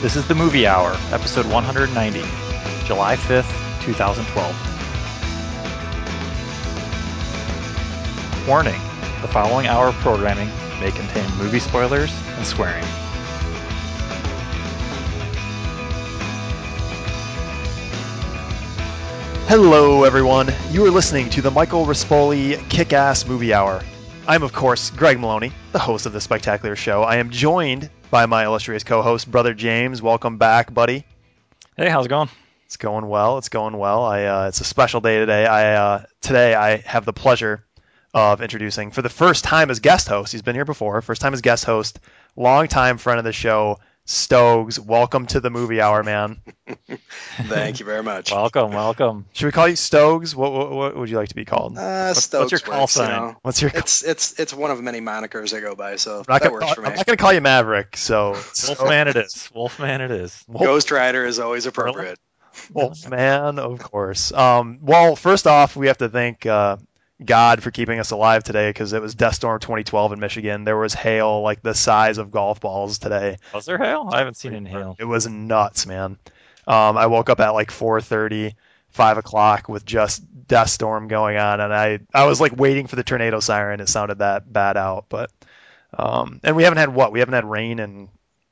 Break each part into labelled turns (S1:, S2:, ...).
S1: This is the Movie Hour, episode 190, July 5th, 2012. Warning the following hour of programming may contain movie spoilers and swearing.
S2: Hello, everyone. You are listening to the Michael Rispoli Kick Ass Movie Hour. I'm, of course, Greg Maloney, the host of the spectacular show. I am joined by my illustrious co host, Brother James. Welcome back, buddy.
S1: Hey, how's it going?
S2: It's going well. It's going well. I, uh, it's a special day today. I uh, today I have the pleasure of introducing for the first time as guest host. He's been here before. First time as guest host. Longtime friend of the show, Stogghes. Welcome to the Movie Hour, man.
S3: Thank you very much.
S1: Welcome, welcome.
S2: Should we call you Stogghes? What, what, what would you like to be called?
S3: Uh,
S1: what's
S3: Stokes
S1: your call
S3: works, you know.
S2: What's your?
S3: It's it's it's one of many monikers I go by, so
S2: I'm not
S3: that
S2: gonna
S3: works
S2: call-
S3: for me.
S2: I'm not gonna call you Maverick. So
S1: Wolfman it is. Wolfman it is.
S3: Ghost Rider is always appropriate.
S2: Wolfman, of course. Um, well, first off, we have to thank uh, God for keeping us alive today because it was Death Storm 2012 in Michigan. There was hail like the size of golf balls today.
S1: Was there hail? I haven't seen any hail.
S2: It was nuts, man. Um, I woke up at like 4:30, 5 o'clock with just Death Storm going on, and I I was like waiting for the tornado siren. It sounded that bad out, but um, and we haven't had what? We haven't had rain in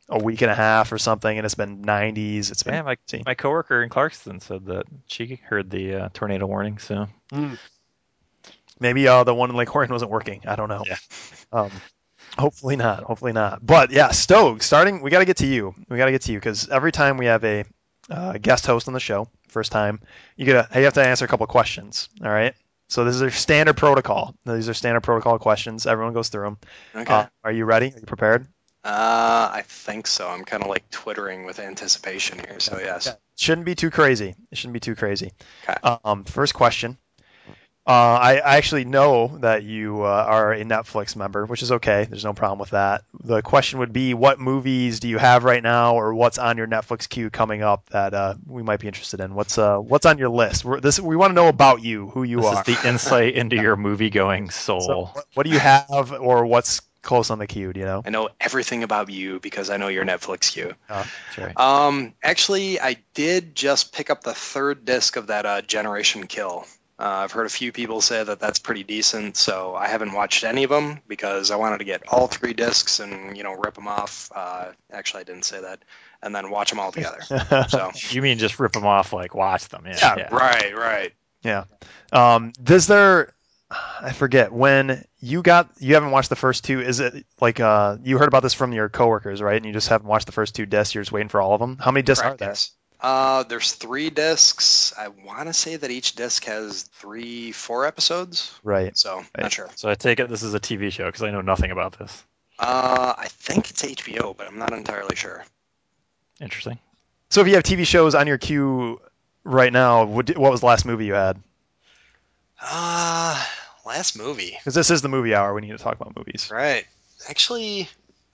S2: a week and a half or something, and it's been 90s. It's been
S1: Yeah, my,
S2: See.
S1: my coworker in Clarkston said that she heard the uh, tornado warning, so.
S2: Maybe uh, the one in Lake Orion wasn't working. I don't know.
S1: Yeah.
S2: Um, hopefully not. Hopefully not. But yeah, Stogue. Starting, we got to get to you. We got to get to you because every time we have a uh, guest host on the show, first time, you gotta you have to answer a couple of questions. All right. So this is our standard protocol. These are standard protocol questions. Everyone goes through them.
S3: Okay.
S2: Uh, are you ready? Are you prepared?
S3: Uh, I think so. I'm kind of like twittering with anticipation here. So yes.
S2: Shouldn't be too crazy. It shouldn't be too crazy.
S3: Okay.
S2: Um, first question. Uh, I, I actually know that you uh, are a Netflix member, which is okay. There's no problem with that. The question would be, what movies do you have right now, or what's on your Netflix queue coming up that uh, we might be interested in? What's uh, what's on your list? We're, this we want to know about you, who you
S1: This
S2: are.
S1: is the insight into your movie going soul.
S2: So what, what do you have, or what's close on the queue? Do you know?
S3: I know everything about you because I know your Netflix queue.
S2: Uh,
S1: That's right.
S3: Um, actually, I did just pick up the third disc of that uh, Generation Kill. Uh, I've heard a few people say that that's pretty decent, so I haven't watched any of them because I wanted to get all three discs and you know rip them off. Uh, actually, I didn't say that, and then watch them all together. So
S1: You mean just rip them off, like watch them? Yeah.
S2: Yeah,
S1: yeah.
S3: right, right.
S2: Yeah. Um, does there? I forget when you got. You haven't watched the first two. Is it like uh, you heard about this from your coworkers, right? And you just haven't watched the first two discs. You're just waiting for all of them. How many discs
S3: Correct,
S2: are there?
S3: Yes. Uh, there's three discs. I want to say that each disc has three, four episodes.
S2: Right.
S3: So
S2: Right.
S3: not sure.
S1: So I take it this is a TV show because I know nothing about this.
S3: Uh, I think it's HBO, but I'm not entirely sure.
S1: Interesting.
S2: So if you have TV shows on your queue right now, what, what was the last movie you had?
S3: Uh, last movie.
S2: Because this is the movie hour. We need to talk about movies.
S3: Right. Actually, I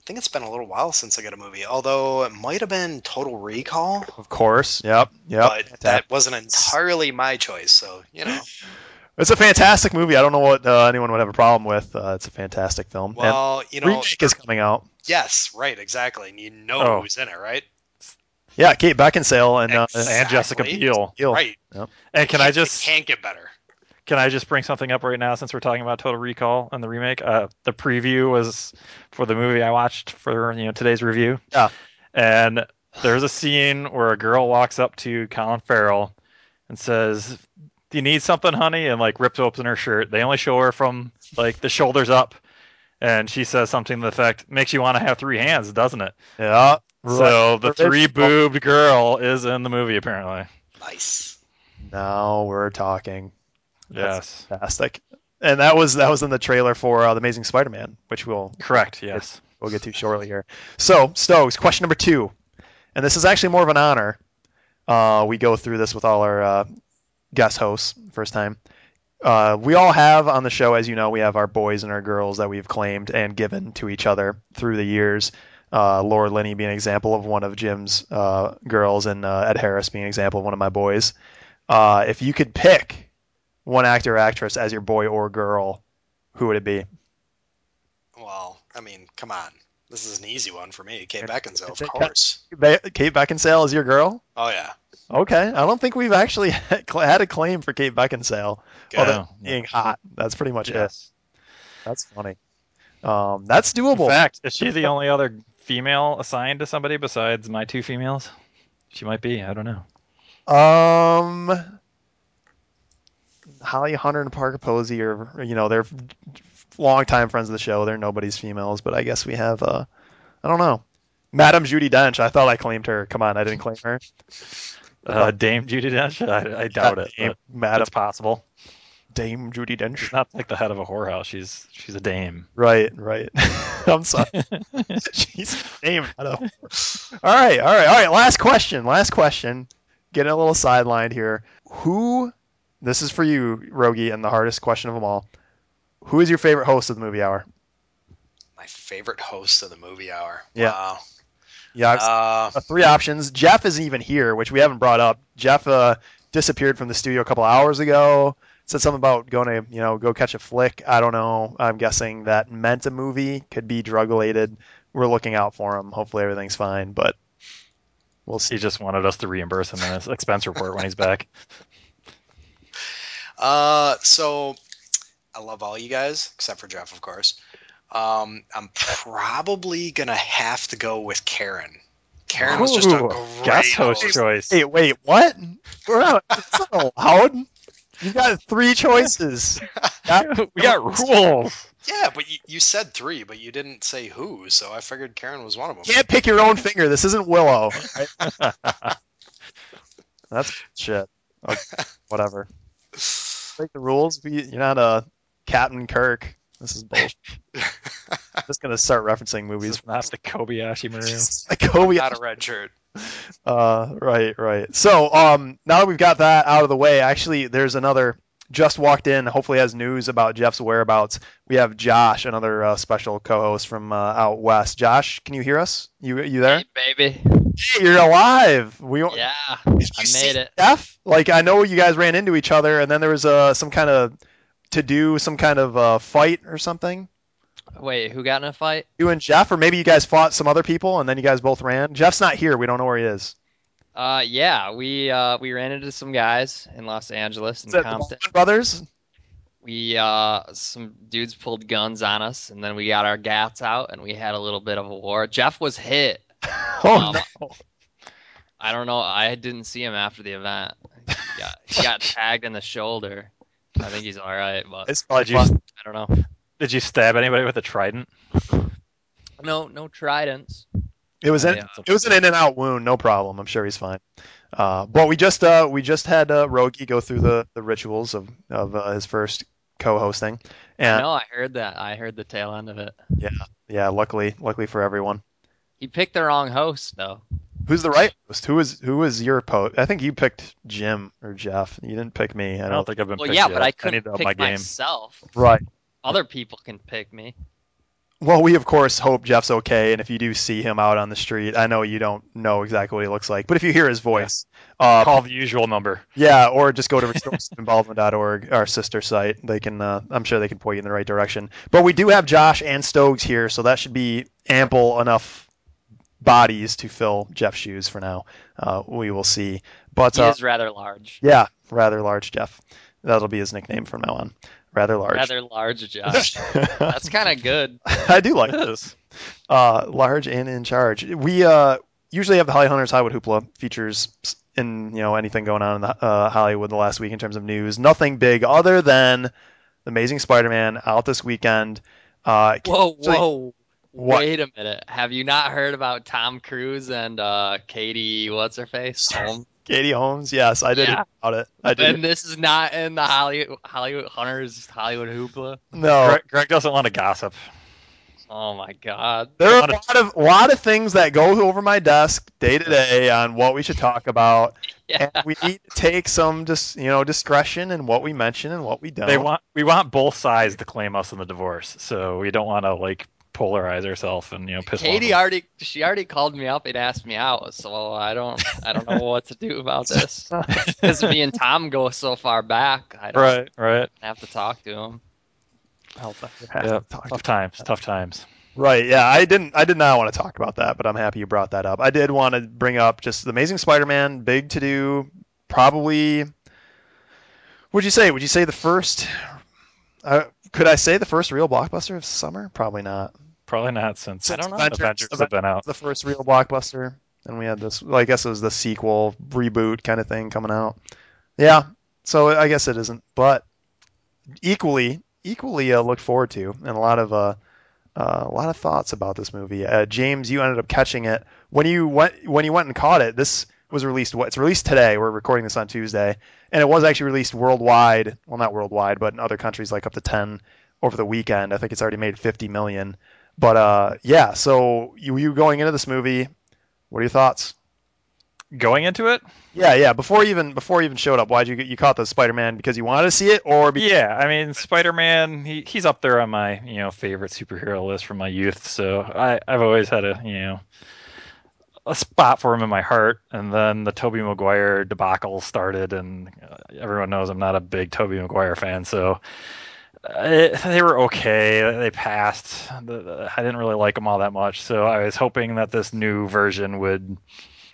S3: think it's been a little while since I got a movie. Although it might have been Total Recall,
S2: Of course. Yep. Yep.
S3: but that wasn't entirely my choice. So you know.
S2: It's a fantastic movie. I don't know what uh, anyone would have a problem with. Uh, it's a fantastic film.
S3: Well, you know.
S2: remake is coming out.
S3: Yes, right, exactly. And you know
S1: Oh.
S3: who's in it, right?
S2: Yeah, Kate Beckinsale and uh,
S1: And Jessica Biel.
S2: Biel.
S3: Right.
S1: And can I just
S3: can't get better.
S1: Can I just bring something up right now since we're talking about Total Recall and the remake? Uh, the preview was for the movie I watched for you know today's review.
S2: Yeah.
S1: And there's a scene where a girl walks up to Colin Farrell and says, "Do you need something, honey?" and like rips open her shirt. They only show her from like the shoulders up, and she says something to the effect, "Makes you want to have three hands, doesn't it?"
S2: Yeah.
S1: So the three boobed girl is in the movie apparently.
S3: Nice.
S2: Now we're talking.
S1: Yes.
S2: Fantastic. And that was that was in the trailer for uh, the Amazing Spider-Man, which we'll
S1: Correct. Yes.
S2: we'll get to shortly here. So Stokes, question number two, and this is actually more of an honor. Uh, we go through this with all our uh, guest hosts first time. Uh, we all have on the show, as you know, we have our boys and our girls that we've claimed and given to each other through the years. Uh, Laura Linney being an example of one of Jim's uh, girls, and uh, Ed Harris being an example of one of my boys. Uh, if you could pick one actor or actress as your boy or girl, who would it be?
S3: Well, I mean, come on. This is an easy one for me. Kate Beckinsale, of course.
S2: Kate Beckinsale is your girl?
S3: Oh yeah.
S2: Okay, I don't think we've actually had a claim for Kate Beckinsale.
S3: Good.
S2: Other
S1: Yeah.
S2: being hot, that's pretty much it. That's funny. Um, that's
S1: In
S2: doable.
S1: fact, is she the only other female assigned to somebody besides my two females? She might be. I don't know.
S2: Um, Holly Hunter and Parker Posey are, you know, they're longtime friends of the show. They're nobody's females, but I guess we have, uh, I don't know. Madam Judi Dench. I thought I claimed her. Come on, I didn't claim her.
S1: Uh, Dame Judi Dench? I, I doubt it.
S2: Dame, Madam
S1: it's possible.
S2: Dame Judi Dench.
S1: She's not like the head of a whorehouse. She's she's a dame.
S2: Right, right. I'm sorry. She's. I don't. All right, all right, all right. Last question. Last question. Getting a little sidelined here. Who? This is for you, Rogie, and the hardest question of them all. Who is your favorite host of the movie hour?
S3: My favorite host of the movie hour.
S2: Yeah.
S3: Wow.
S2: Yeah, I've
S3: Uh,
S2: uh, three options. Jeff isn't even here, which we haven't brought up. Jeff uh, disappeared from the studio a couple hours ago. Said something about going to, you know, go catch a flick. I don't know. I'm guessing that meant a movie, could be drug related. We're looking out for him. Hopefully everything's fine, but we'll see.
S1: He just wanted us to reimburse him in his expense report when he's back.
S3: uh, so I love all you guys except for Jeff, of course. Um, I'm probably gonna have to go with Karen. Karen was just a great
S1: guest host
S3: host.
S1: choice.
S2: Hey, wait, what? We're not, it's not allowed. You got three choices. That-
S1: we got rules.
S3: Yeah, but you, you said three, but you didn't say who, so I figured Karen was one of them.
S2: You can't pick your own finger. This isn't Willow. That's shit. Okay, whatever. Break the rules. We- You're not a Captain Kirk. This is bullshit. just gonna start referencing movies.
S1: He's not the Kobayashi Maru.
S2: Like Kobe.
S3: Not a red shirt.
S2: Uh, right, right. So, um, now that we've got that out of the way, actually, there's another just walked in. Hopefully, has news about Jeff's whereabouts. We have Josh, another uh, special co-host from uh, out west. Josh, can you hear us? You you there?
S4: Hey, baby.
S2: Hey, you're alive. We
S4: Yeah,
S2: you
S4: I made it.
S2: Jeff? Like I know you guys ran into each other, and then there was uh, some kind of to do some kind of uh, fight or something.
S4: Wait, who got in a fight?
S2: You and Jeff, or maybe you guys fought some other people, and then you guys both ran. Jeff's not here. We don't know where he is.
S4: Uh, yeah, we uh we ran into some guys in Los Angeles and Compton.
S2: Brothers?
S4: We uh some dudes pulled guns on us, and then we got our gats out, and we had a little bit of a war. Jeff was hit.
S2: Oh
S4: Um,
S2: no!
S4: I don't know. I didn't see him after the event. He got, he got tagged in the shoulder. I think he's all right, but
S2: It's probably fun.
S4: I don't know.
S1: did you stab anybody with a trident?
S4: No, no tridents.
S2: It was in,
S4: Yeah.
S2: it was an in and out wound, no problem. I'm sure he's fine. Uh, but we just uh, we just had uh, Rogi go through the, the rituals of of uh, his first co-hosting, and
S4: No, I heard that. I heard the tail end of it.
S2: yeah, yeah. luckily luckily for everyone.
S4: He picked the wrong host though.
S2: Who's the right host? Who is who is your post? I think you picked Jim or Jeff. You didn't pick me. I
S1: I
S2: don't.
S1: don't think I've been
S4: Well,
S1: picked
S4: yeah,
S1: yet.
S4: but I couldn't
S1: to up
S4: pick
S1: my game.
S4: myself.
S2: Right.
S4: Other people can pick me.
S2: Well, we of course hope Jeff's okay, and if you do see him out on the street, I know you don't know exactly what he looks like, but if you hear his voice, uh,
S1: Call the usual number.
S2: Yeah, or just go to restorativeinvolvement.org, our sister site. They can, uh, I'm sure they can point you in the right direction. But we do have Josh and Stokes here, so that should be ample enough bodies to fill Jeff's shoes for now. Uh, we will see. But
S4: He
S2: uh,
S4: is rather large.
S2: yeah, rather large Jeff. That'll be his nickname from now on. Rather large.
S4: Rather large, Josh. That's kind of good.
S2: I do like
S1: this.
S2: uh, large and in charge. We uh, usually have the Holly Hunters Hollywood Hoopla features in you know anything going on in the, uh, Hollywood the last week in terms of news. Nothing big other than the Amazing Spider-Man out this weekend. Uh,
S4: Whoa, whoa.
S2: What?
S4: Wait a minute. Have you not heard about Tom Cruise and uh, Katie, what's her face? Holmes?
S2: Katie Holmes, yes, I did
S4: Yeah.
S2: about it. I did.
S4: And this is not in the Hollywood, Hollywood Hunters Hollywood Hoopla.
S2: no,
S1: Greg, Greg doesn't want to gossip.
S4: Oh my God.
S2: there are a
S1: lot of-
S2: a lot of things that go over my desk day to day on what we should talk about,
S4: Yeah.
S2: and we need to take some just you know discretion in what we mention and what we don't.
S1: They want we want both sides to claim us in the divorce, so we don't want to like polarize herself and you know piss one of
S4: Katie
S1: them.
S4: already she already called me up and asked me out, so I don't I don't know what to do about this. Because me and Tom go so far back, I don't
S1: Right, right.
S4: have to talk to him.
S2: I'll
S1: Yeah,
S2: to talk to
S1: tough times, tough times.
S2: Right. Yeah. I didn't. I did not want to talk about that, but I'm happy you brought that up. I did want to bring up just the Amazing Spider-Man, big to do. Probably. Would you say? Would you say the first? Uh, could I say the first real blockbuster of summer? Probably not.
S1: Probably not since
S4: I don't know.
S2: Avengers,
S1: Avengers have been out.
S2: the first real blockbuster, and we had this. Well, I guess it was the sequel reboot kind of thing coming out. Yeah. So I guess it isn't, but equally, equally uh, looked forward to, and a lot of uh, uh, a lot of thoughts about this movie. Uh, James, you ended up catching it when you went when you went and caught it. This was released. What? It's released today. We're recording this on Tuesday, and it was actually released worldwide. Well, not worldwide, but in other countries like up to ten over the weekend. I think it's already made 50 million. But uh, yeah, so you you going into this movie? What are your thoughts?
S1: Going into it,
S2: Yeah, yeah. Before even before you even showed up, why'd you you caught the Spider-Man because you wanted to see it, or because,
S1: yeah. I mean, Spider-Man, he, he's up there on my you know favorite superhero list from my youth. So I I've always had a you know a spot for him in my heart. And then the Tobey Maguire debacle started, and uh, everyone knows I'm not a big Tobey Maguire fan. So it, they were okay. They passed. I didn't really like them all that much. So I was hoping that this new version would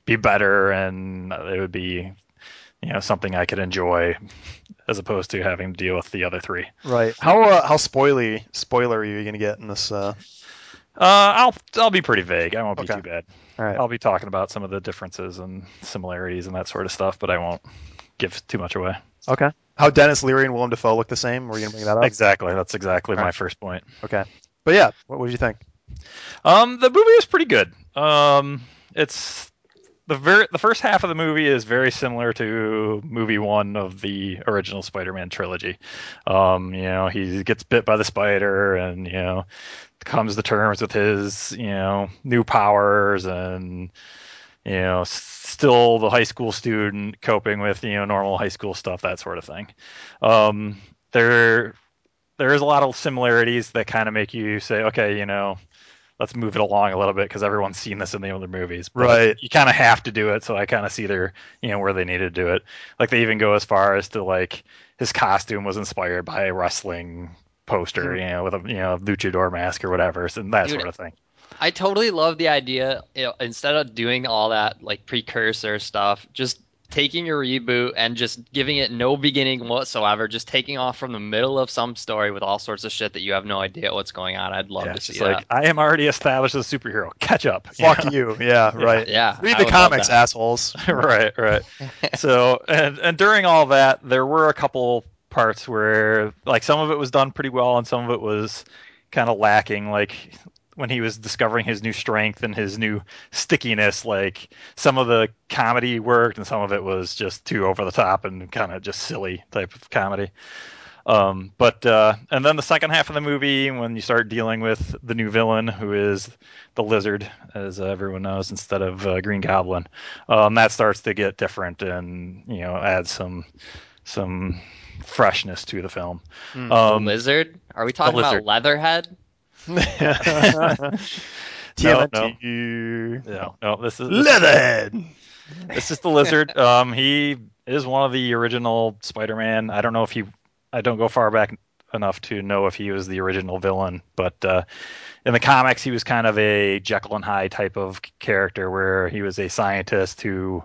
S1: be better and it would be you know something I could enjoy as opposed to having to deal with the other three.
S2: right? How uh, how spoilery spoiler are you gonna get in this? Uh...
S1: Uh, I'll I'll be pretty vague. I won't be
S2: Okay.
S1: too bad.
S2: All right.
S1: I'll be talking about some of the differences and similarities and that sort of stuff, but I won't give too much away.
S2: Okay. How Denis Leary and Willem Dafoe look the same? Were you gonna bring that up?
S1: Exactly. That's exactly my first point.
S2: Okay. But yeah, what, did you think?
S1: Um, the movie is pretty good. Um, it's the ver- the first half of the movie is very similar to movie one of the original Spider-Man trilogy. Um, you know, he gets bit by the spider, and you know, comes to terms with his you know new powers, and you know, still the high school student coping with you know normal high school stuff, that sort of thing. Um, there there is a lot of similarities that kind of make you say, okay, you know, let's move it along a little bit because everyone's seen this in the other movies. But
S2: Right.
S1: You kind of have to do it, so I kind of see their, you know, where they need to do it. Like they even go as far as to like his costume was inspired by a wrestling poster,
S2: Mhm.
S1: you know, with a you know luchador mask or whatever, so that
S4: Dude,
S1: sort of thing.
S4: I totally love the idea. You know, instead of doing all that like precursor stuff, just taking a reboot and just giving it no beginning whatsoever, just taking off from the middle of some story with all sorts of shit that you have no idea what's going on. I'd love
S1: Yeah,
S4: to see
S1: just like
S4: that.
S1: I am already established as a superhero. Catch up. you
S2: Fuck you. Yeah. Right.
S4: Yeah,
S2: Read the comics, assholes.
S1: right, right. so and and during all that, there were a couple parts where like some of it was done pretty well, and some of it was kind of lacking. Like when he was discovering his new strength and his new stickiness, like some of the comedy worked, and some of it was just too over the top and kind of just silly type of comedy. Um, but uh, and then the second half of the movie, when you start dealing with the new villain, who is the Lizard, as everyone knows, instead of uh, Green Goblin, um, that starts to get different and you know add some some freshness to the film.
S2: Hmm.
S1: Um,
S4: lizard? Are we talking about. Leatherhead?
S2: TMNT.
S1: no, no, this is this,
S2: Leatherhead.
S1: this is the Lizard. Um, he is one of the original Spider-Man. I don't know if he, I don't go far back enough to know if he was the original villain, but uh, in the comics, he was kind of a Jekyll and Hyde type of character, where he was a scientist who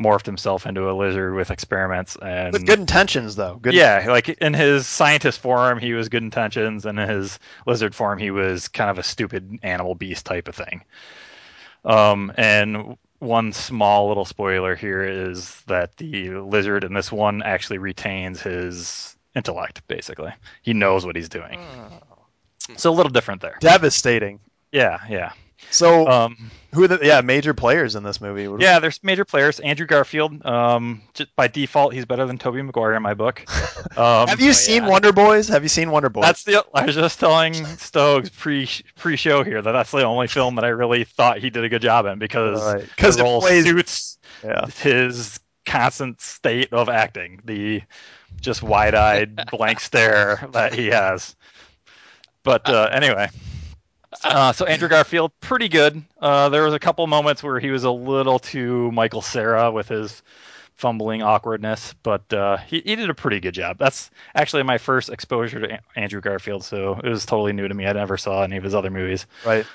S1: morphed himself into a lizard with experiments and
S2: With good intentions, though. Good.
S1: yeah, like in his scientist form, he was good intentions, and in his lizard form, he was kind of a stupid animal beast type of thing. Um, and one small little spoiler here is that the lizard in this one actually retains his intellect. Basically, he knows what he's doing. So a little different there.
S2: Devastating.
S1: Yeah, yeah.
S2: So,
S1: Um,
S2: who are the yeah major players in this movie? What-
S1: yeah, there's major players. Andrew Garfield. Um, just by default, he's better than Tobey Maguire in my book. Um,
S2: Have you seen
S4: yeah.
S2: Wonder Boys? Have you seen Wonder Boys?
S1: That's the. I was just telling Stokes pre pre show here that that's the only film that I really thought he did a good job in because
S2: Right. 'Cause
S1: the
S2: it
S1: role
S2: plays-
S1: suits
S2: yeah.
S1: his constant state of acting, the just wide eyed blank stare that he has. But uh, anyway, uh, so Andrew Garfield, pretty good. Uh, there was a couple moments where he was a little too Michael Cera with his fumbling awkwardness, but uh, he, he did a pretty good job. That's actually my first exposure to A- Andrew Garfield, so it was totally new to me. I never saw any of his other movies.
S2: Right.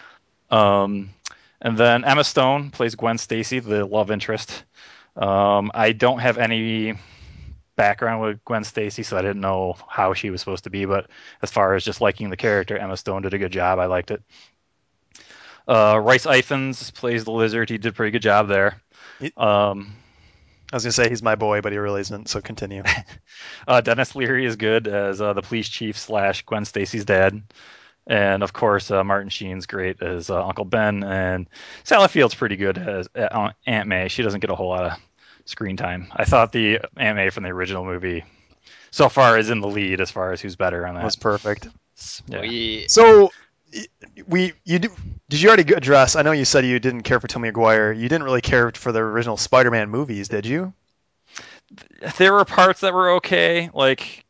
S1: Um, and then Emma Stone plays Gwen Stacy, the love interest. Um, I don't have any background with Gwen Stacy, so I didn't know how she was supposed to be. But as far as just liking the character, Emma Stone did a good job. I liked it. Uh, Rhys Ifans plays the lizard. He did a pretty good job there. Um,
S2: I was gonna say he's my boy, but he really isn't. So continue.
S1: uh, Denis Leary is good as uh, the police chief slash Gwen Stacy's dad. And of course, uh, Martin Sheen's great as uh, Uncle Ben, and Sally Field's pretty good as uh, Aunt May. She doesn't get a whole lot of screen time. I thought the Aunt May from the original movie, so far, is in the lead as far as who's better on that.
S2: was perfect.
S1: Yeah.
S2: So we you do, did you already address? I know you said you didn't care for Tobey Maguire. You didn't really care for the original Spider-Man movies, did you?
S1: There were parts that were okay, like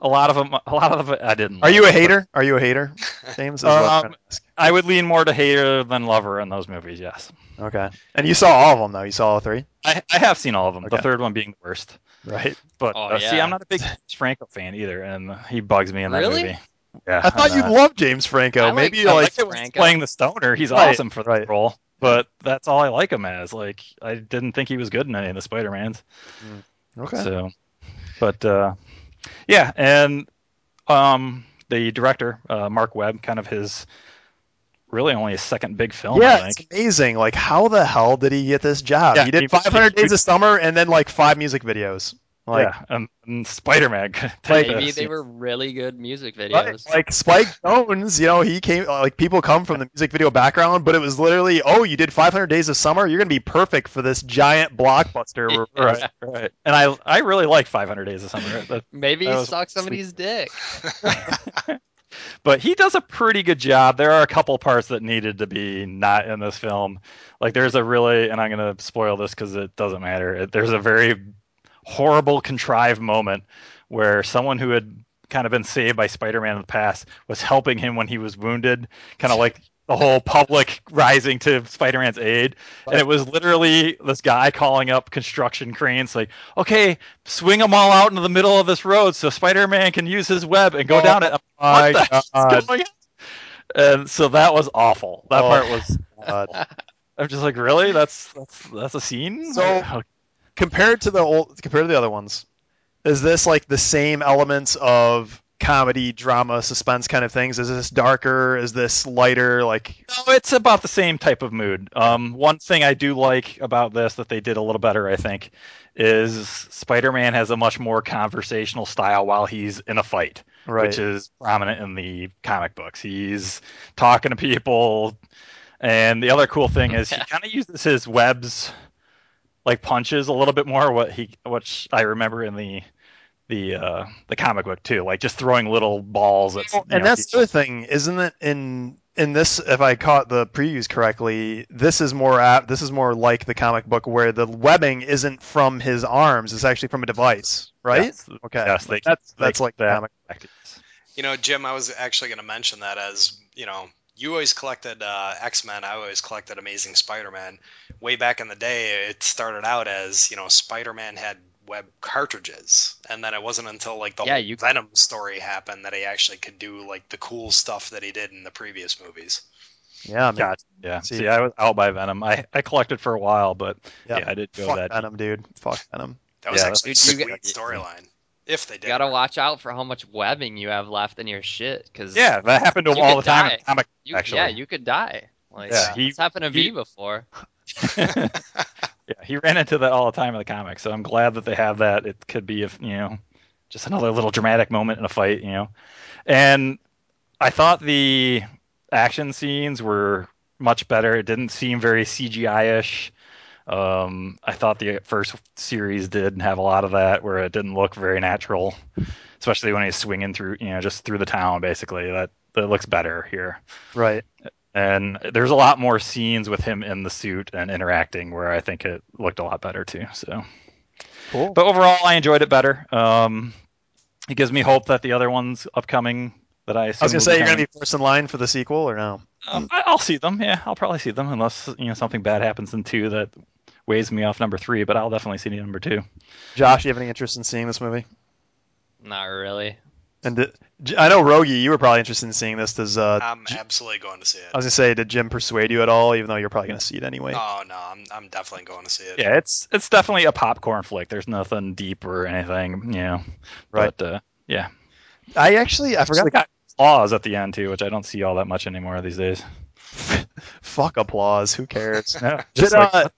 S1: a lot of them. A lot of them, I didn't.
S2: Are you a
S1: like, but
S2: hater? Are you a hater, James? is what I'm
S1: Um,
S2: trying.
S1: I would lean more to hater than lover in those movies. Yes,
S2: Okay. And you saw all of them though. You saw all three,
S1: I, I have seen all of them. The third one being the worst.
S2: right?
S1: But
S4: Oh,
S1: uh, see. I'm not a big James Franco fan either, and he bugs me in that
S4: Really?
S1: movie. Yeah,
S2: I thought you
S1: not.
S2: loved James Franco.
S4: I like-
S2: Maybe you
S4: I
S2: like.
S4: like Franco.
S1: playing the stoner. He's
S2: Right,
S1: awesome for the
S2: right.
S1: role, but that's all I like him as. Like, I didn't think he was good in any of the Spider-Mans.
S2: okay.
S1: So, but uh, yeah, and um, the director, uh, Marc Webb, kind of his really only his second big film.
S2: yeah, it's amazing. Like, how the hell did he get this job?
S1: Yeah,
S2: he did
S1: he-
S2: 500
S1: he-
S2: Days of Summer and then like five music videos. Like,
S1: yeah, and, and Spider-Man.
S2: Like-
S4: Maybe they were really good music
S2: Right,
S4: videos.
S2: Like Spike Jonze, you know, he came like people come from the music video background, but it was literally, oh, you did 500 Days of Summer, you're gonna be perfect for this giant blockbuster.
S1: right, right. And I I really like 500 Days of Summer. That-
S4: Maybe
S1: That
S4: he
S1: was
S4: sucked somebody's dick.
S1: but he does a pretty good job. There are a couple parts that needed to be not in this film. Like there's a really, and I'm gonna spoil this because it doesn't matter. It- There's a very horrible, contrived moment where someone who had kind of been saved by Spider-Man in the past was helping him when he was wounded, kind of like the whole public rising to Spider-Man's aid. And it was literally this guy calling up construction cranes, like, "Okay, swing them all out into the middle of this road so Spider-Man can use his web and go
S2: Oh
S1: down it."
S2: My God.
S1: And so that was awful. That
S2: Oh,
S1: part was. I'm just like, really? That's that's that's a scene.
S2: So- compared to the old, compared to the other ones, is this like the same elements of comedy, drama, suspense kind of things? Is this darker? Is this lighter? Like,
S1: No, it's about the same type of mood. Um, one thing I do like about this that they did a little better, I think, is Spider-Man has a much more conversational style while he's in a fight,
S2: right?
S1: which is prominent in the comic books. He's talking to people, and the other cool thing is he kind of uses his webs like punches a little bit more. What he, which I remember in the the uh, the comic book too, like just throwing little balls at.
S2: and
S1: know,
S2: that's the other thing, isn't it? In in this, if I caught the previews correctly, this is more apt. This is more like the comic book where the webbing isn't from his arms; it's actually from a device, right?
S1: Yes.
S2: Okay,
S1: Yes, they-
S2: that's
S1: they
S2: that's
S1: keep
S2: like the
S1: that.
S2: comic.
S3: You know, Jim, I was actually going to mention that as, you know, you always collected uh, X Men, I always collected Amazing Spider Man. Way back in the day, it started out as, you know, Spider Man had web cartridges. And then it wasn't until, like, the
S4: Yeah,
S3: whole
S4: you-
S3: Venom story happened that he actually could do, like, the cool stuff that he did in the previous movies.
S2: Yeah, man.
S1: Gotcha. Yeah.
S2: See-
S1: See, I was out by Venom. I, I collected for a while, but
S2: Yeah.
S1: yeah, I did go that.
S2: Fuck
S1: that.
S2: Venom, dude. Fuck Venom.
S3: That was
S1: Yeah,
S3: actually a
S4: Dude, you
S3: sweet storyline. If they did.
S4: You gotta watch out for how much webbing you have left in your shit, because
S1: Yeah, that happened to him all
S4: could
S1: the time
S4: die.
S1: in comic.
S4: you,
S1: actually.
S4: yeah, you could die. Like,
S1: Yeah, he-
S4: it's happened to
S1: he-
S4: me before.
S1: yeah, he ran into that all the time in the comics. So I'm glad that they have that. It could be if you know, just another little dramatic moment in a fight, you know. And I thought the action scenes were much better. It didn't seem very CGI-ish. Um, I thought the first series did have a lot of that, where it didn't look very natural, especially when he's swinging through, you know, just through the town. Basically, that that looks better here.
S2: Right.
S1: And there's a lot more scenes with him in the suit and interacting where I think it looked a lot better too. So,
S2: Cool.
S1: but overall, I enjoyed it better. Um, it gives me hope that the other ones upcoming that I
S2: I was gonna say you're gonna be first in line for the sequel or no?
S1: Um, I'll see them. Yeah, I'll probably see them unless you know something bad happens in two that weighs me off number three, but I'll definitely see number two.
S2: Josh, do you have any interest in seeing this movie?
S4: Not really.
S2: And did, J- I know Rogie, you were probably interested in seeing this. Does uh,
S3: I'm absolutely going to see it.
S2: I was gonna say, did Jim persuade you at all? Even though you're probably gonna see it anyway.
S3: Oh no, I'm I'm definitely going to see it.
S1: Yeah, it's it's definitely a popcorn flick. There's nothing deep or anything, you know.
S2: Right.
S1: But uh, yeah,
S2: I actually I forgot.
S1: They got claws at the end too, which I don't see all that much anymore these days.
S2: Fuck applause. Who cares?
S1: No,
S2: Did,
S1: just like,
S2: uh,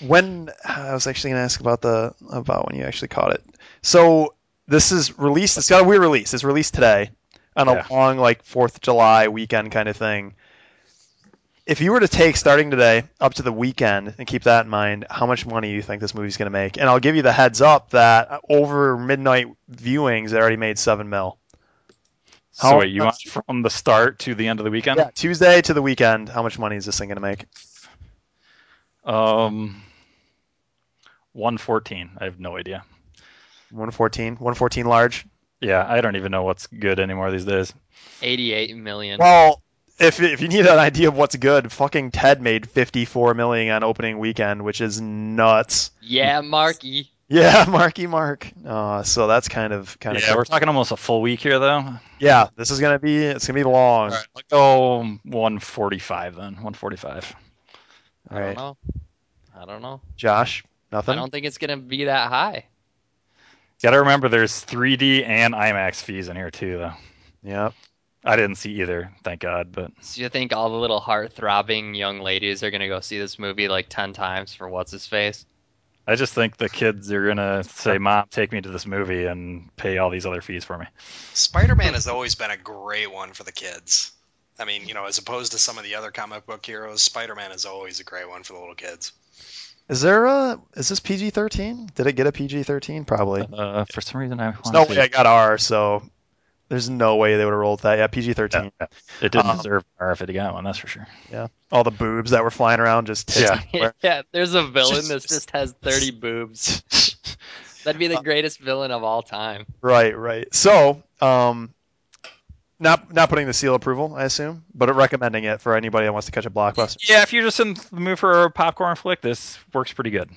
S2: when I was actually gonna ask about the about when you actually caught it. So this is released. It's got a weird release. It's released today on a
S1: Yeah.
S2: long like Fourth of July weekend kind of thing. If you were to take starting today up to the weekend and keep that in mind, how much money do you think this movie's gonna make? And I'll give you the heads up that over midnight viewings, it already made seven mil.
S1: so wait, you want from the start to the end of the weekend?
S2: Yeah, Tuesday to the weekend. How much money is this thing gonna make?
S1: Um, one fourteen. I have no idea.
S2: 114. 114 large.
S1: Yeah, I don't even know what's good anymore these days.
S4: 88 million.
S2: Well, if if you need an idea of what's good, fucking Ted made 54 million on opening weekend, which is nuts.
S4: yeah, Marky.
S2: Yeah, Marky Mark. Uh, so that's kind of kind of
S1: Yeah, we're talking almost a full week here though.
S2: yeah. This is gonna be it's gonna be long.
S1: All right, I'll go 145 then. 145.
S2: All
S4: I
S2: right,
S4: don't know. I don't know.
S2: Josh,
S4: I don't think it's gonna be that high.
S1: Got to remember there's 3D and IMAX fees in here too though.
S2: Yeah,
S1: I didn't see either, thank God. But
S4: So you think all the little heart-throbbing young ladies are gonna go see this movie like 10 times for what's his face?
S1: I just think the kids are gonna say, "Mom, take me to this movie," and pay all these other fees for me.
S3: Spider-Man has always been a great one for the kids. I mean, you know, as opposed to some of the other comic book heroes, Spider-Man is always a great one for the little kids.
S2: Is there a is this PG-13? Did it get a PG-13? Probably.
S1: Uh, for some reason, I
S2: There's no
S1: to
S2: way I got R, so there's no way they would have rolled that. Yeah, PG-13.
S1: Yeah, it didn't
S2: Um,
S1: deserve R if it got one, that's for sure. Yeah.
S2: All the boobs that were flying around just tits
S1: Yeah.
S4: yeah, there's a villain that just has 30 boobs. That'd be the greatest villain of all time.
S2: Right, right. So, um, not not putting the seal of approval, I assume, but recommending it for anybody that wants to catch a blockbuster.
S1: Yeah, if you're just in the mood for a popcorn flick, this works pretty good.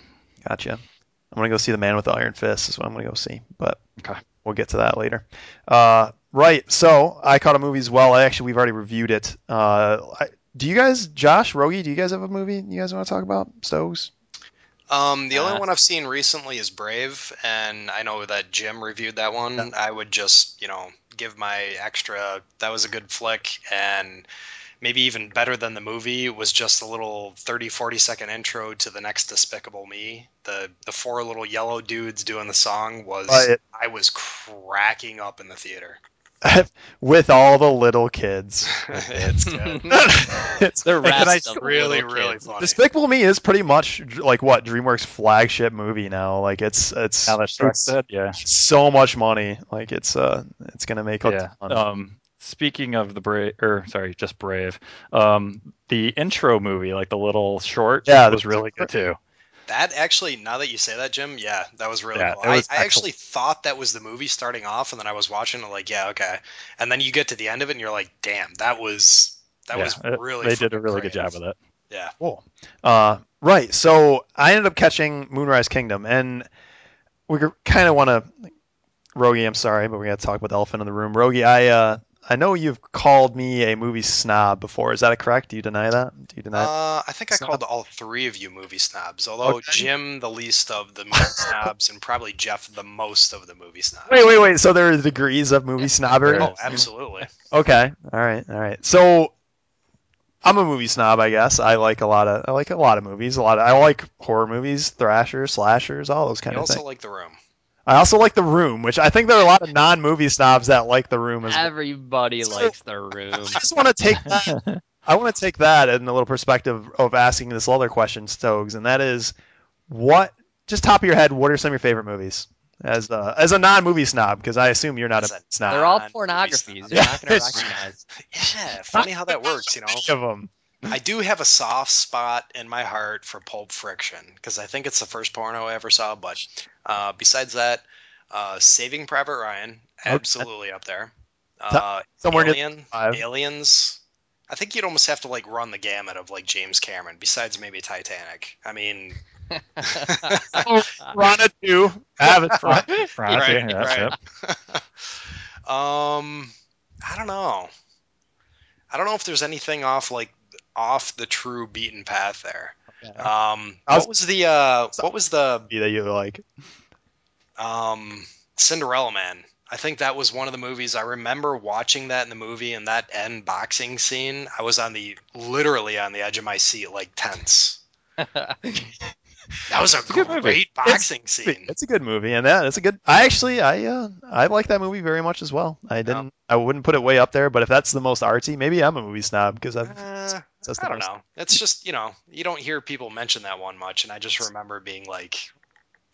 S2: Gotcha. I'm gonna go see the Man with the Iron Fist. Is what I'm gonna go see, but
S1: Okay.
S2: we'll get to that later. Uh, right. So I caught a movie as well. I actually we've already reviewed it. Uh, I, do you guys, Josh, Rogie, do you guys have a movie you guys want to talk about? Stokes.
S3: Um, the
S4: Uh,
S3: only one I've seen recently is Brave, and I know that Jim reviewed that one.
S2: Yeah.
S3: I would just, you know, give my extra. That was a good flick, and maybe even better than the movie was just a little 30, 40 second intro to the next Despicable Me. The the four little yellow dudes doing the song was. I was cracking up in the theater.
S2: With all the little kids.
S3: it's good.
S2: it's
S4: The
S2: and can I-
S4: of the
S3: really,
S4: little
S3: really
S4: kids.
S3: funny.
S2: Despicable Me is pretty much like what DreamWorks flagship movie now. Like it's it's,
S1: Now
S2: it's
S1: said, yeah.
S2: so much money. Like it's uh it's gonna make a
S1: Yeah.
S2: ton.
S1: Um, speaking of the brave, or sorry, just brave. Um, the intro movie, like the little short,
S2: Yeah,
S1: was really good too.
S3: That actually, now that you say that, Jim, yeah, that was really
S1: Yeah,
S3: cool.
S1: it
S3: I, I actually thought that was the movie starting off, and then I was watching it like, yeah, okay. And then you get to the end of it, and you're like, damn, that was that
S1: yeah,
S3: was really.
S1: They did a really good job with it.
S3: Yeah.
S2: Cool. Uh, right. So I ended up catching Moonrise Kingdom, and we kind of want to. Rogie, I'm sorry, but we got to talk about the elephant in the room. Rogie, I uh, I know you've called me a movie snob before. Is that correct? Do you deny that? Do you deny?
S3: Uh, I think I
S2: Snob?
S3: called all three of you movie snobs, although
S2: Okay.
S3: Jim the least of the movie snobs, and probably Jeff the most of the movie snobs.
S2: wait, wait, wait. So there are degrees of movie snobbery.
S3: Oh, absolutely.
S2: Okay. All right. All right. So I'm a movie snob, I guess. I like a lot of I like a lot of movies. A lot of I like horror movies, thrashers, slashers, all those kind
S3: You
S2: of things.
S3: I also like The Room.
S2: I also like The Room, which I think there are a lot of non-movie snobs that like The Room as well.
S4: Everybody
S2: So-
S4: likes the room.
S2: I just want to take that. I want to take that in a little perspective of asking this other question, Stokes, and that is, what? Just top of your head, what are some of your favorite movies as a, as a non-movie snob? Because I assume you're not a
S3: a
S2: snob.
S4: They're all pornographies.
S3: snob.
S4: You're not gonna
S2: Yeah.
S4: recognize.
S3: Yeah, funny how that works, you know.
S2: Any of them.
S3: I do have a soft spot in my heart for Pulp Friction because I think it's the first porno I ever saw. But uh, besides that, uh, Saving Private Ryan, absolutely up there. Uh,
S2: Somewhere near
S3: Alien. Aliens. I think you'd almost have to like run the gamut of like James Cameron. Besides maybe Titanic. I mean,
S2: Rana two. Have it.
S1: Right,
S3: Right,
S1: yeah, that's
S3: right.
S1: it.
S3: um, I don't know. I don't know if there's anything off like off the true beaten path there. Um,
S2: was-
S3: what was the uh, what was the
S2: that you like.
S3: um, Cinderella Man? I think that was one of the movies I remember watching that in the movie and that end boxing scene. I was on the literally on the edge of my seat, like tense. That was a,
S2: a good movie.
S3: great boxing scene.
S2: It's a good movie, and that it's a good. I actually, I uh, I like that movie very much as well. I didn't, I wouldn't put it way up there, but if that's the most artsy, maybe I'm a movie snob because I've.
S3: Uh,
S2: that's the
S3: I don't
S2: most-
S3: know. It's just you know you don't hear people mention that one much, and I just remember being like,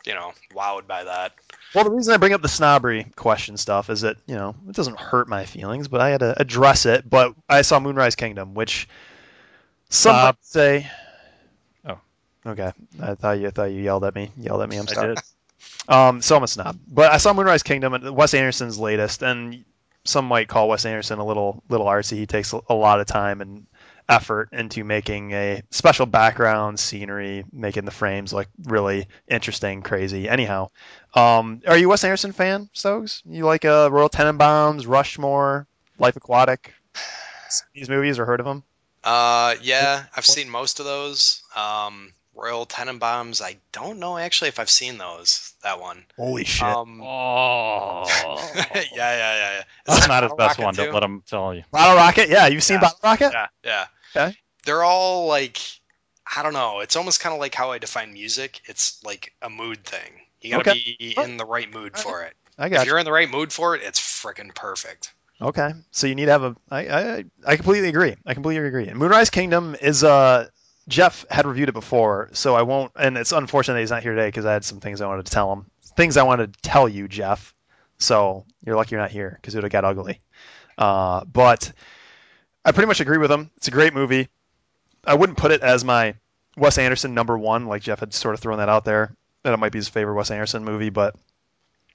S3: you know, wowed by that.
S2: Well, the reason I bring up the snobbery question stuff is that you know it doesn't hurt my feelings, but I had to address it. But I saw Moonrise Kingdom, which some
S1: Snob.
S2: might say.
S1: Oh.
S2: Okay, I thought you I thought you yelled at me. Yelled at me. I'm
S1: I
S2: sorry.
S1: did.
S2: Um, so I'm a snob, but I saw Moonrise Kingdom, and Wes Anderson's latest, and some might call Wes Anderson a little little artsy. He takes a lot of time and effort into making a special background, scenery, making the frames look really interesting, crazy. Anyhow, um, are you a Wes Anderson fan, Stokes? You like uh, Royal Tenenbaums, Rushmore, Life Aquatic? These movies, or heard of them?
S3: Uh, yeah, I've seen most of those. Um, Royal Tenenbaums, I don't know actually if I've seen those. That one.
S2: Holy shit!
S3: Um,
S4: oh.
S3: yeah, yeah, yeah, yeah. Is
S1: That's not his best
S3: Rocket
S1: one.
S3: too?
S1: Don't let him tell you.
S2: Bottle Rocket, yeah, you've seen
S3: Yeah.
S2: Bottle Rocket?
S3: Yeah, yeah.
S2: Okay.
S3: They're all like, I don't know. It's almost kind of like how I define music. It's like a mood thing. You gotta
S2: Okay.
S3: be in the right mood for it.
S2: I
S3: If
S2: got you.
S3: you're in the right mood for it, it's freaking perfect.
S2: Okay, so you need to have a. I I I completely agree. I completely agree. And Moonrise Kingdom is uh Jeff had reviewed it before, so I won't. And it's unfortunate that he's not here today because I had some things I wanted to tell him. Things I wanted to tell you, Jeff. So you're lucky you're not here because it would have got ugly. Uh, but I pretty much agree with him. It's a great movie. I wouldn't put it as my Wes Anderson number one, like Jeff had sort of thrown that out there. That it might be his favorite Wes Anderson movie, but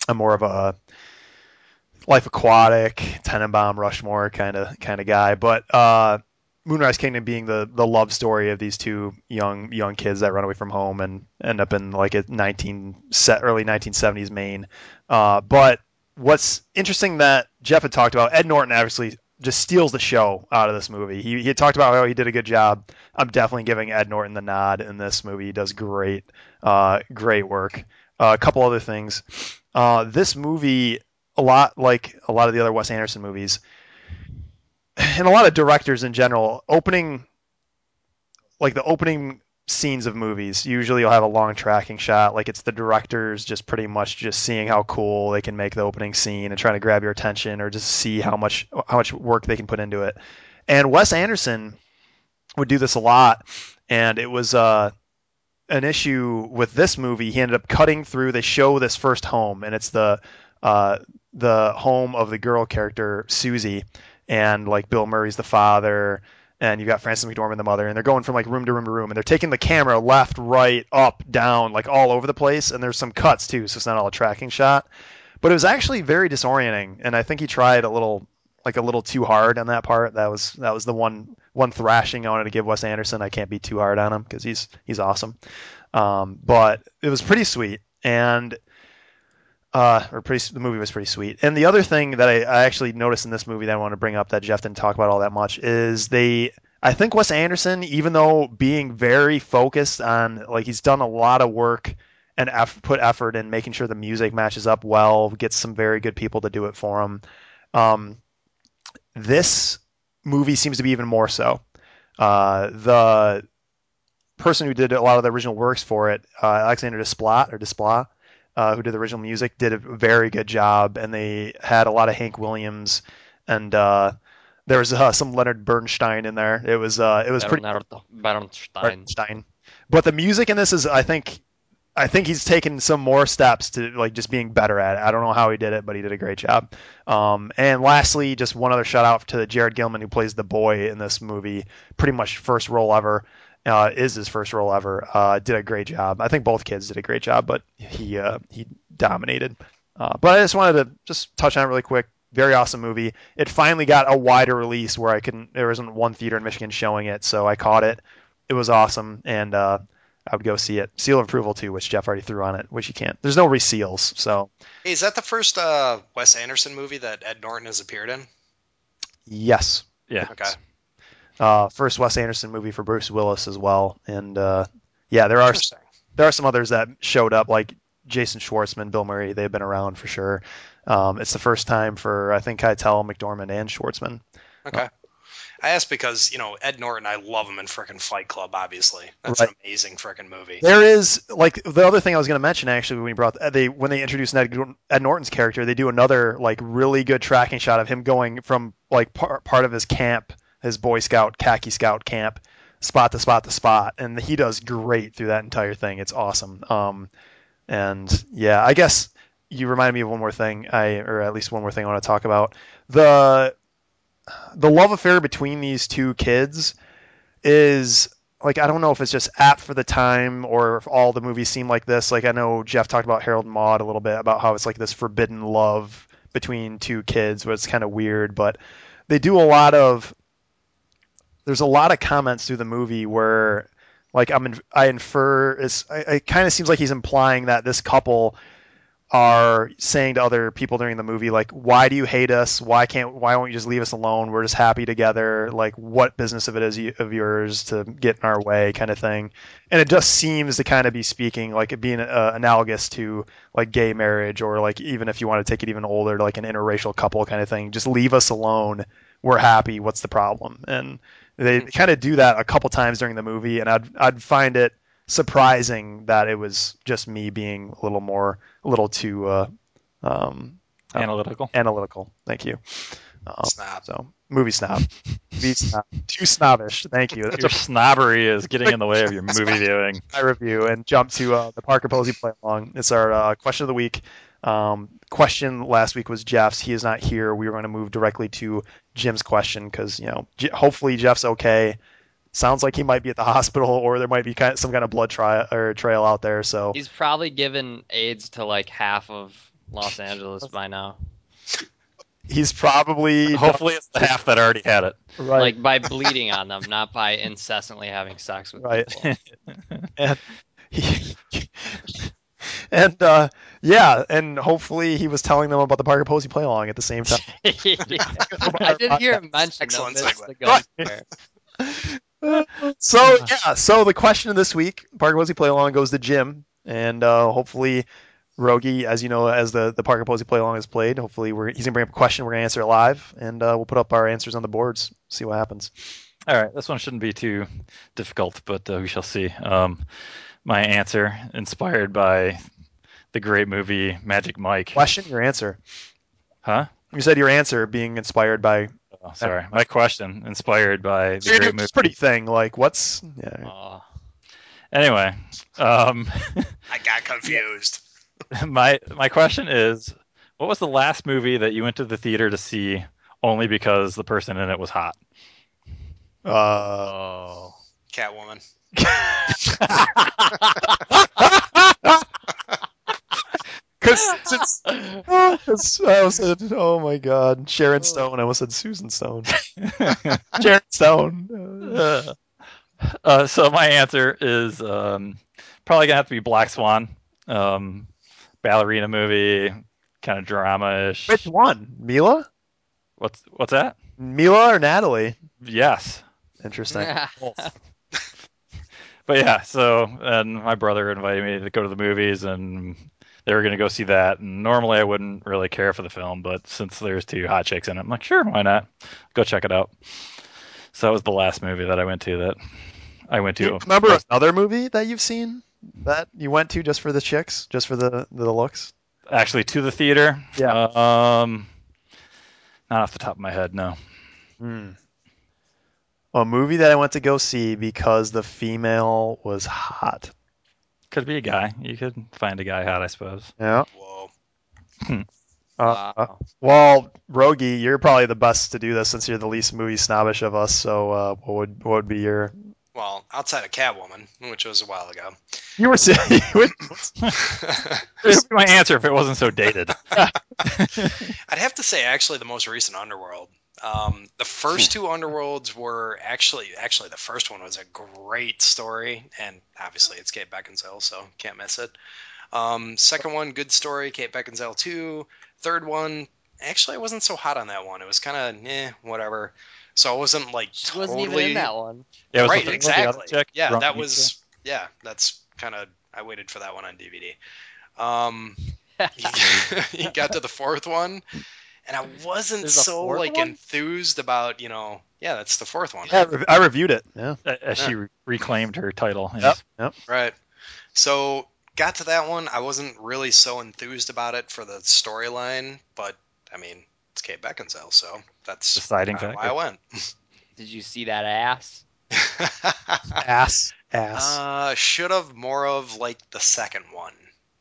S2: I'm more of a Life Aquatic, Tenenbaum, Rushmore kind of kind of guy. But uh, Moonrise Kingdom being the the love story of these two young young kids that run away from home and end up in like a 19 set early 1970s Maine. Uh, but what's interesting that Jeff had talked about Ed Norton obviously just steals the show out of this movie. He, he talked about how he did a good job. I'm definitely giving Ed Norton the nod in this movie. He does great, uh, great work. Uh, a couple other things. Uh, this movie, a lot like a lot of the other Wes Anderson movies, and a lot of directors in general, opening like the opening scenes of movies usually you'll have a long tracking shot like it's the directors just pretty much just seeing how cool they can make the opening scene and trying to grab your attention or just see how much how much work they can put into it. And wes anderson would do this a lot and it was uh an issue with this movie. He ended up cutting through they show this first home and it's the uh the home of the girl character susie and like bill murray's the father and you've got Frances McDormand, the mother, and they're going from like room to room to room, and they're taking the camera left, right, up, down, like all over the place, and there's some cuts too, so it's not all a tracking shot. But it was actually very disorienting, and I think he tried a little, like a little too hard on that part. That was that was the one one thrashing I wanted to give Wes Anderson. I can't be too hard on him because he's he's awesome. Um, but it was pretty sweet, and uh, or pretty, the movie was pretty sweet. And the other thing that I, I actually noticed in this movie that I want to bring up that Jeff didn't talk about all that much is they. I think Wes Anderson, even though being very focused on, like he's done a lot of work and eff- put effort in making sure the music matches up well, gets some very good people to do it for him. Um, this movie seems to be even more so. Uh, the person who did a lot of the original works for it, uh, Alexander Desplat or Desplat, uh, who did the original music, did a very good job, and they had a lot of Hank Williams, and uh, there was uh, some Leonard Bernstein in there. It was uh, it was pretty
S4: Bernstein.
S2: Bernstein. But the music in this is, I think, I think he's taken some more steps to like just being better at it. I don't know how he did it, but he did a great job. Um, and lastly, just one other shout out to Jared Gilman who plays the boy in this movie. Pretty much first role ever. Uh, is his first role ever. Uh, did a great job. I think both kids did a great job, but he uh, he dominated. Uh, but I just wanted to just touch on it really quick. Very awesome movie. It finally got a wider release where I couldn't. There wasn't one theater in Michigan showing it, so I caught it. It was awesome, and uh, I would go see it. Seal of approval too, which Jeff already threw on it, which you can't. There's no reseals, so
S3: Hey, is that the first uh, Wes Anderson movie that Ed Norton has appeared in?
S2: yes.
S1: Yeah.
S3: Okay.
S2: Uh, first Wes Anderson movie for Bruce Willis as well, and uh, yeah, there are there are some others that showed up, like Jason Schwartzman, Bill Murray. They've been around for sure. Um, it's the first time for I think Keitel, McDormand, and Schwartzman.
S3: Okay. I asked because you know Ed Norton. I love him in frickin' Fight Club. Obviously, that's an amazing frickin' movie.
S2: There is like the other thing I was going to mention actually when we brought they when they introduced Ed, Ed Norton's character, they do another like really good tracking shot of him going from like par, part of his camp, his Boy Scout khaki Scout camp, spot to spot to spot, and he does great through that entire thing. It's awesome. Um, and yeah, I guess you reminded me of one more thing. I or at least one more thing I want to talk about the the love affair between these two kids is like I don't know if it's just apt for the time or if all the movies seem like this. Like I know Jeff talked about Harold and Maude a little bit about how it's like this forbidden love between two kids, but it's kind of weird. But they do a lot of there's a lot of comments through the movie where like I'm in, I infer it's I, it kind of seems like he's implying that this couple are saying to other people during the movie like why do you hate us? Why can't why won't you just leave us alone? We're just happy together. Like what business of it is you, of yours to get in our way kind of thing. And it just seems to kind of be speaking like it being uh, analogous to like gay marriage or like even if you want to take it even older like an interracial couple kind of thing. Just leave us alone. We're happy. What's the problem? And they kind of do that a couple times during the movie and I'd I'd find it surprising that it was just me being a little more a little too uh, um, uh,
S1: Analytical.
S2: analytical. Thank you. Um,
S3: Snob.
S2: so movie snob, movie snob, too snobbish. Thank you. That's
S1: Your snobbery is getting in the way of your movie viewing.
S2: I review and jump to uh, the Parker Posey play along. It's our uh, question of the week. Um, question last week was Jeff's. He is not here. We were going to move directly to Jim's question because you know J- hopefully Jeff's okay. Sounds like he might be at the hospital or there might be kind of, some kind of blood trial or trail out there. So
S4: He's probably given AIDS to like half of Los Angeles by now.
S2: he's probably
S1: Hopefully, it's the half that already had it.
S2: right.
S4: Like by bleeding on them, not by incessantly having sex with
S2: Right.
S4: people.
S2: and he, and uh, yeah, and hopefully he was telling them about the Parker Posey play along at the same time.
S4: I did hear him mention
S3: Excellent
S4: them. It's
S3: segue.
S4: the
S2: so yeah, so the question of this week, Parker Posey play along goes to Jim, and uh, hopefully Rogi, as you know, as the the Parker Posey play along is played, hopefully we're, he's gonna bring up a question, we're gonna answer it live, and uh, we'll put up our answers on the boards, see what happens.
S1: All right, this one shouldn't be too difficult, but uh, we shall see. Um, my answer, inspired by the great movie Magic Mike.
S2: Question, your answer.
S1: Huh?
S2: You said your answer being inspired by.
S1: Oh, sorry, my question, inspired by the great movie.
S2: It's pretty thing. Like what's? Yeah.
S4: Oh,
S1: Anyway, um,
S3: I got confused.
S1: my my question is, what was the last movie that you went to the theater to see only because the person in it was hot?
S2: Uh,
S4: oh.
S3: Catwoman.
S2: Because since oh, I almost said, oh my God, Sharon Stone. I almost said Susan Stone. Sharon Stone. Uh,
S1: Uh, uh, so my answer is um, probably gonna have to be Black Swan, um, ballerina movie, kind of drama-ish.
S2: which one? Mila?
S1: What's what's that?
S2: Mila or Natalie?
S1: Yes,
S2: Interesting.
S1: But yeah. So and my brother invited me to go to the movies, and they were gonna go see that. And normally I wouldn't really care for the film, but since there's two hot chicks in it, I'm like, sure, why not? Go check it out. So that was the last movie that I went to that I went to.
S2: remember another movie that you've seen that you went to just for the chicks, just for the the looks?
S1: actually to the theater.
S2: Yeah.
S1: Um, not off the top of my head, no.
S2: Hmm. A movie that I went to go see because the female was hot.
S1: Could be a guy. You could find a guy hot, I suppose.
S2: Yeah.
S3: Whoa.
S2: Uh, uh,
S4: Wow.
S2: well, Rogie, you're probably the best to do this since you're the least movie snobbish of us. So, uh, what would what would be your?
S3: Well, outside of Catwoman, which was a while ago.
S2: You were saying you would-
S1: It would be my answer if it wasn't so dated.
S3: I'd have to say, actually, the most recent Underworld. Um, the first two Underworlds were actually actually the first one was a great story, and obviously it's Kate Beckinsale, so can't miss it. Um, second one, good story, Kate Beckinsale too. Third one, actually I wasn't so hot on that one. It was kind of eh, whatever. So I wasn't like
S4: She
S3: totally
S4: wasn't even in that one.
S1: Yeah, was
S3: right,
S1: third one the other
S3: exactly.
S1: chick,
S3: yeah,
S1: drunk
S3: that
S1: pizza?
S3: was yeah. That's kind of I waited for that one on DVD. Um, he got to the fourth one, and I wasn't so like
S4: one?
S3: enthused about you know. Yeah, that's the fourth one.
S2: Yeah, I reviewed it. Yeah.
S1: As she re- reclaimed her title.
S2: Yep. Yep.
S3: Right. So got to that one. I wasn't really so enthused about it for the storyline, but I mean, it's Kate Beckinsale, so that's
S1: Deciding
S3: kinda
S1: factor.
S3: why I went.
S4: Did you see that ass?
S2: Ass. Ass.
S3: uh, should have more of like the second one.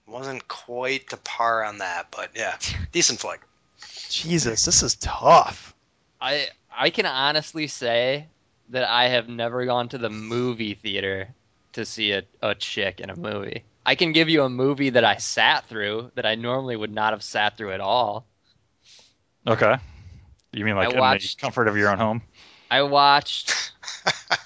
S3: Wasn't quite to par on that, but yeah, decent flick.
S2: Jesus, this is tough.
S4: I I can honestly say that I have never gone to the movie theater to see a, a chick in a movie. I can give you a movie that I sat through that I normally would not have sat through at all.
S1: Okay. You mean like
S4: I
S1: in
S4: watched-
S1: the comfort of your own home?
S4: I watched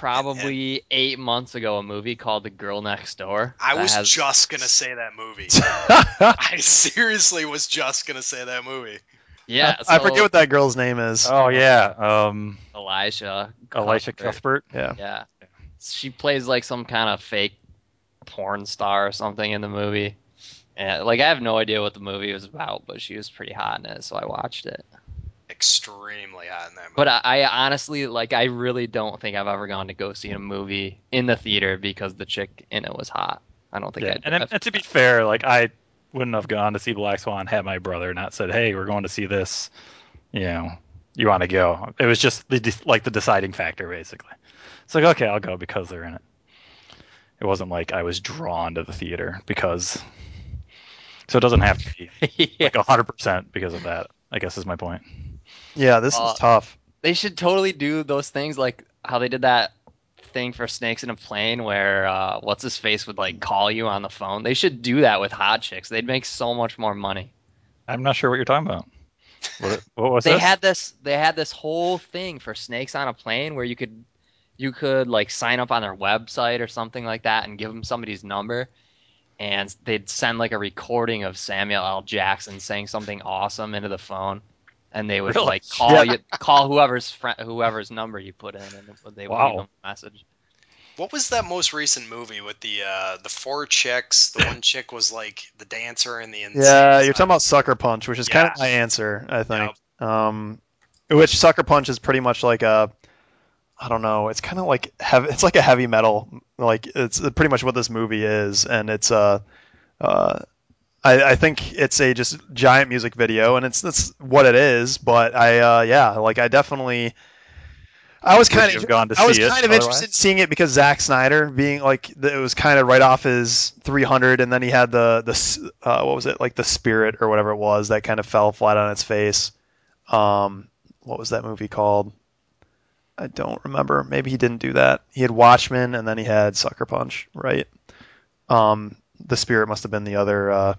S4: probably eight months ago a movie called The Girl Next Door.
S3: I was
S4: has-
S3: just gonna say that movie. I seriously was just gonna say that movie.
S4: yeah.
S2: I
S4: so
S2: forget what that girl's name is.
S1: Oh yeah. Um,
S4: Elijah.
S1: Elisha
S4: Cuthbert.
S1: Cuthbert.
S2: Yeah.
S4: Yeah. She plays like some kind of fake porn star or something in the movie. And like I have no idea what the movie was about, but she was pretty hot in it, so I watched it.
S3: Extremely hot in that movie.
S4: But I, I honestly like I really don't think I've ever gone to go see a movie in the theater because the chick in it was hot. I don't think
S1: Yeah.
S4: I'd
S1: And, then- and to be fair, like I wouldn't have gone to see Black Swan had my brother not said, "Hey, we're going to see this." You know, you want to go? It was just the like the deciding factor, basically. It's like, okay, I'll go because they're in it. It wasn't like I was drawn to the theater because. So it doesn't have to be
S4: yeah.
S1: like hundred percent because of that. I guess is my point.
S2: Yeah, this
S4: Uh,
S2: is tough.
S4: They should totally do those things like how they did that thing for Snakes in a Plane where uh, what's his face would like call you on the phone. They should do that with hot chicks. They'd make so much more money.
S1: I'm not sure what you're talking about. What, what was it?
S4: they
S1: this?
S4: had this they had this whole thing for Snakes on a Plane where you could you could like sign up on their website or something like that and give them somebody's number and they'd send like a recording of Samuel L. Jackson saying something awesome into the phone and they would
S1: Really?
S4: like call
S2: Yeah.
S4: you call whoever's friend whoever's number you put in and they would
S1: Wow.
S4: leave them a message.
S3: What was that most recent movie with the uh, the four chicks? The one chick was like the dancer and the insane
S2: Yeah, you're talking about Sucker Punch, which is kind of my answer, I think. Um, which Sucker Punch is pretty much like a, I don't know, it's kind of like heavy, it's like a heavy metal, like it's pretty much what this movie is, and it's uh, uh, I, I think it's a just giant music video, and it's that's what it is. But I, uh, yeah, like I definitely. I was kind of
S1: gone to
S2: I was
S1: see it
S2: kind of
S1: otherwise?
S2: interested in seeing it because Zack Snyder being like it was kind of right off his 300, and then he had the the uh, what was it like the Spirit or whatever it was that kind of fell flat on its face. Um, what was that movie called? I don't remember. Maybe he didn't do that. He had Watchmen, and then he had Sucker Punch, right? Um, the Spirit must have been the other. Uh,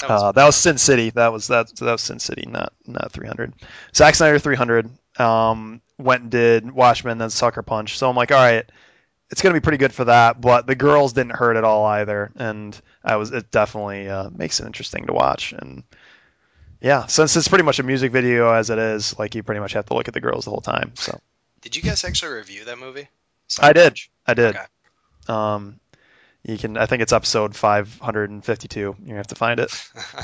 S3: That was-
S2: uh, that was Sin City. That was that. That was Sin City, not not 300. Zack Snyder 300. Um, went and did Watchmen, then Sucker Punch. So I'm like, all right, it's gonna be pretty good for that. But the girls didn't hurt at all either, and I was it definitely uh, makes it interesting to watch. And yeah, since it's pretty much a music video as it is, like you pretty much have to look at the girls the whole time. So
S3: Did you guys actually review that movie?
S2: I did. I did.
S3: Okay.
S2: Um, you can. I think it's episode 552. You have to find it.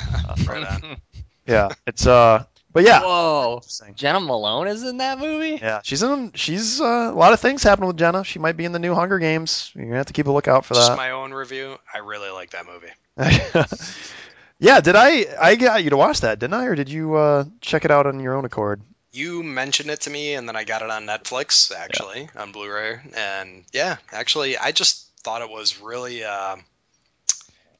S3: right on.
S2: Yeah, it's uh. But yeah,
S4: Whoa. Jena Malone is in that movie?
S2: Yeah, she's in. She's uh, a lot of things happening with Jena. She might be in the new Hunger Games. You're gonna have to keep a lookout for
S3: Just
S2: that.
S3: my own review. I really like that movie.
S2: yeah, did I? I got you to watch that, didn't I? Or did you uh, check it out on your own accord?
S3: You mentioned it to me, and then I got it on Netflix, actually, on Blu-ray. And yeah, actually, I just thought it was really, uh,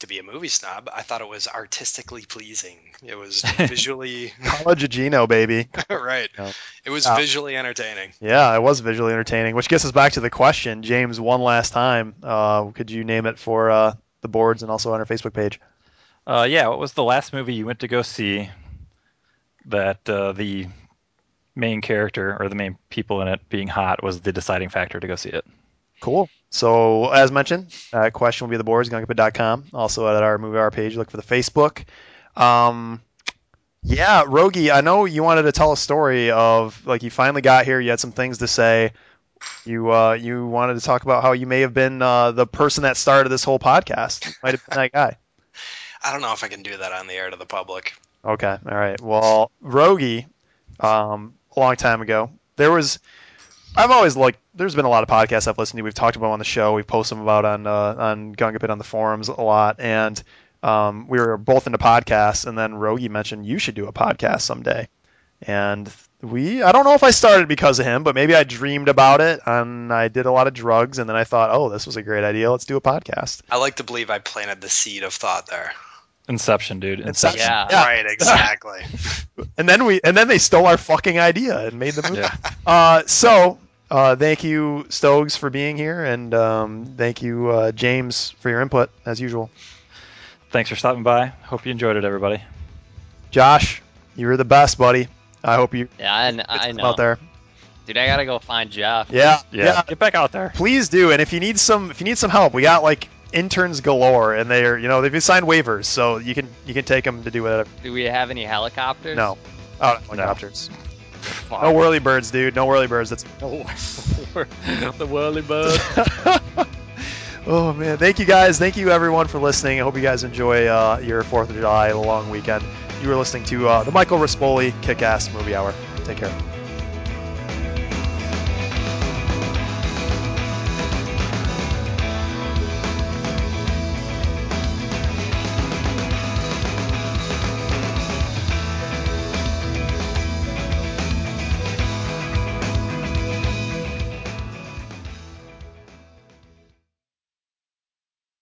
S3: to be a movie snob, I thought it was artistically pleasing. It was visually
S2: College of Gino, baby.
S3: right.
S2: Yeah.
S3: It was
S2: Yeah.
S3: visually entertaining.
S2: Yeah, it was visually entertaining, which gets us back to the question, James. One last time, uh, could you name it for uh, the boards and also on our Facebook page?
S1: Uh, yeah, what was the last movie you went to go see that uh, the main character or the main people in it being hot was the deciding factor to go see it.
S2: Cool. So as mentioned, that question will be the boards, gungapit.com. Also at our movie hour page, look for the Facebook. Um, yeah, Rogi, I know you wanted to tell a story of like you finally got here, you had some things to say. You uh, you wanted to talk about how you may have been uh, the person that started this whole podcast. You might have been that guy.
S3: I don't know if I can do that on the air to the public.
S2: Okay, all right. Well, Rogi, um, a long time ago, there was. I've always liked. There's been a lot of podcasts I've listened to. We've talked about on the show. We've posted them about on uh, on Gungapit on the forums a lot, and um, we were both into podcasts. And then Rogi mentioned you should do a podcast someday, and we. I don't know if I started because of him, but maybe I dreamed about it, and I did a lot of drugs, and then I thought, oh, this was a great idea. Let's do a podcast.
S3: I like to believe I planted the seed of thought there.
S1: Inception, dude.
S2: Inception.
S4: Yeah.
S2: Yeah.
S3: Right, exactly.
S2: And then we and then they stole our fucking idea and made the movie.
S1: Yeah.
S2: Uh, so uh, thank you, Stogghes, for being here, and um, thank you, uh, James, for your input as usual.
S1: Thanks for stopping by. Hope you enjoyed it, everybody.
S2: Josh, you were the best, buddy. I hope you
S4: Yeah, and I know.
S2: out there.
S4: Dude, I gotta go find Jeff.
S2: Yeah,
S1: Yeah, get back out there.
S2: Please do, and if you need some, if you need some help, we got like interns galore, and they're you know they've signed waivers, so you can you can take them to do whatever.
S4: Do we have any helicopters?
S2: No, oh, helicopters.
S4: Fuck.
S2: No whirly birds, dude. No whirly birds. That's
S4: the whirly bird.
S2: oh man, thank you guys. Thank you everyone for listening. I hope you guys enjoy uh, your Fourth of July long weekend. You were listening to uh, the Michael Rispoli Kick-Ass Movie Hour. Take care.